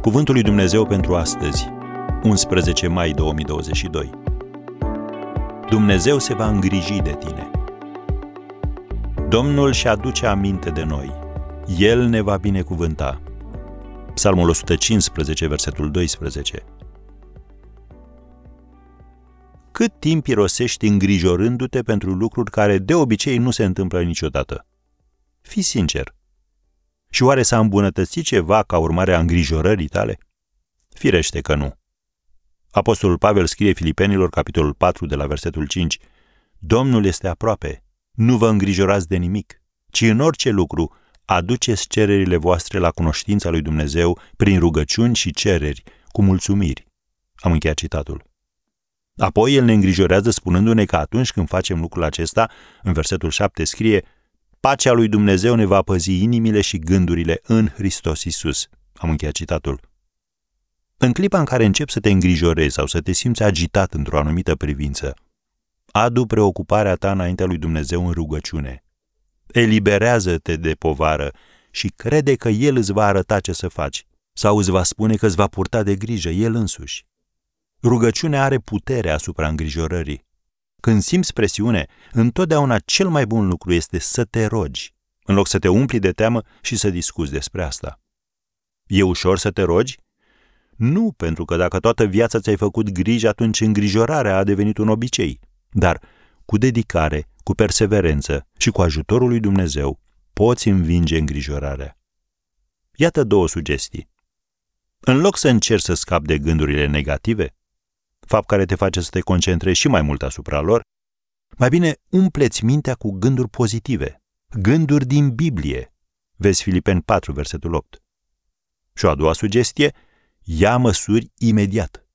Cuvântul lui Dumnezeu pentru astăzi, 11 mai 2022. Dumnezeu se va îngriji de tine. Domnul și aduce aminte de noi. El ne va binecuvânta. Psalmul 115, versetul 12. Cât timp irosești îngrijorându-te pentru lucruri care de obicei nu se întâmplă niciodată? Fii sincer. Și oare s-a îmbunătățit ceva ca urmare a îngrijorării tale? Firește că nu. Apostolul Pavel scrie Filipenilor, capitolul 4, de la versetul 5, Domnul este aproape, nu vă îngrijorați de nimic, ci în orice lucru aduceți cererile voastre la cunoștința lui Dumnezeu prin rugăciuni și cereri, cu mulțumiri. Am încheiat citatul. Apoi el ne îngrijorează spunându-ne că atunci când facem lucrul acesta, în versetul 7 scrie, Pacea lui Dumnezeu ne va păzi inimile și gândurile în Hristos Isus. Am încheiat citatul. În clipa în care începi să te îngrijorezi sau să te simți agitat într-o anumită privință, adu preocuparea ta înaintea lui Dumnezeu în rugăciune. Eliberează-te de povară și crede că El îți va arăta ce să faci sau îți va spune că îți va purta de grijă El însuși. Rugăciunea are putere asupra îngrijorării. Când simți presiune, întotdeauna cel mai bun lucru este să te rogi, în loc să te umpli de teamă și să discuți despre asta. E ușor să te rogi? Nu, pentru că dacă toată viața ți-ai făcut griji, atunci îngrijorarea a devenit un obicei. Dar cu dedicare, cu perseverență și cu ajutorul lui Dumnezeu, poți învinge îngrijorarea. Iată două sugestii. În loc să încerci să scapi de gândurile negative, fapt care te face să te concentrezi și mai mult asupra lor, mai bine umpleți mintea cu gânduri pozitive, gânduri din Biblie. Vezi Filipeni 4, versetul 8. Și o a doua sugestie, ia măsuri imediat.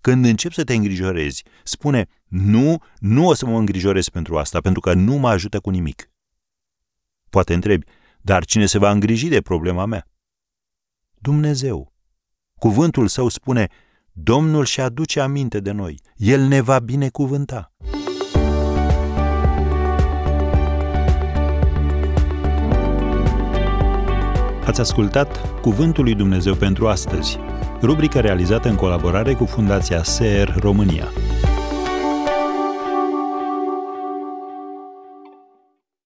Când începi să te îngrijorezi, spune, nu, nu o să mă îngrijorez pentru asta, pentru că nu mă ajută cu nimic. Poate întrebi, dar cine se va îngriji de problema mea? Dumnezeu. Cuvântul său spune, Domnul și aduce aminte de noi. El ne va binecuvânta. Ați ascultat Cuvântul lui Dumnezeu pentru astăzi, rubrica realizată în colaborare cu Fundația SER România.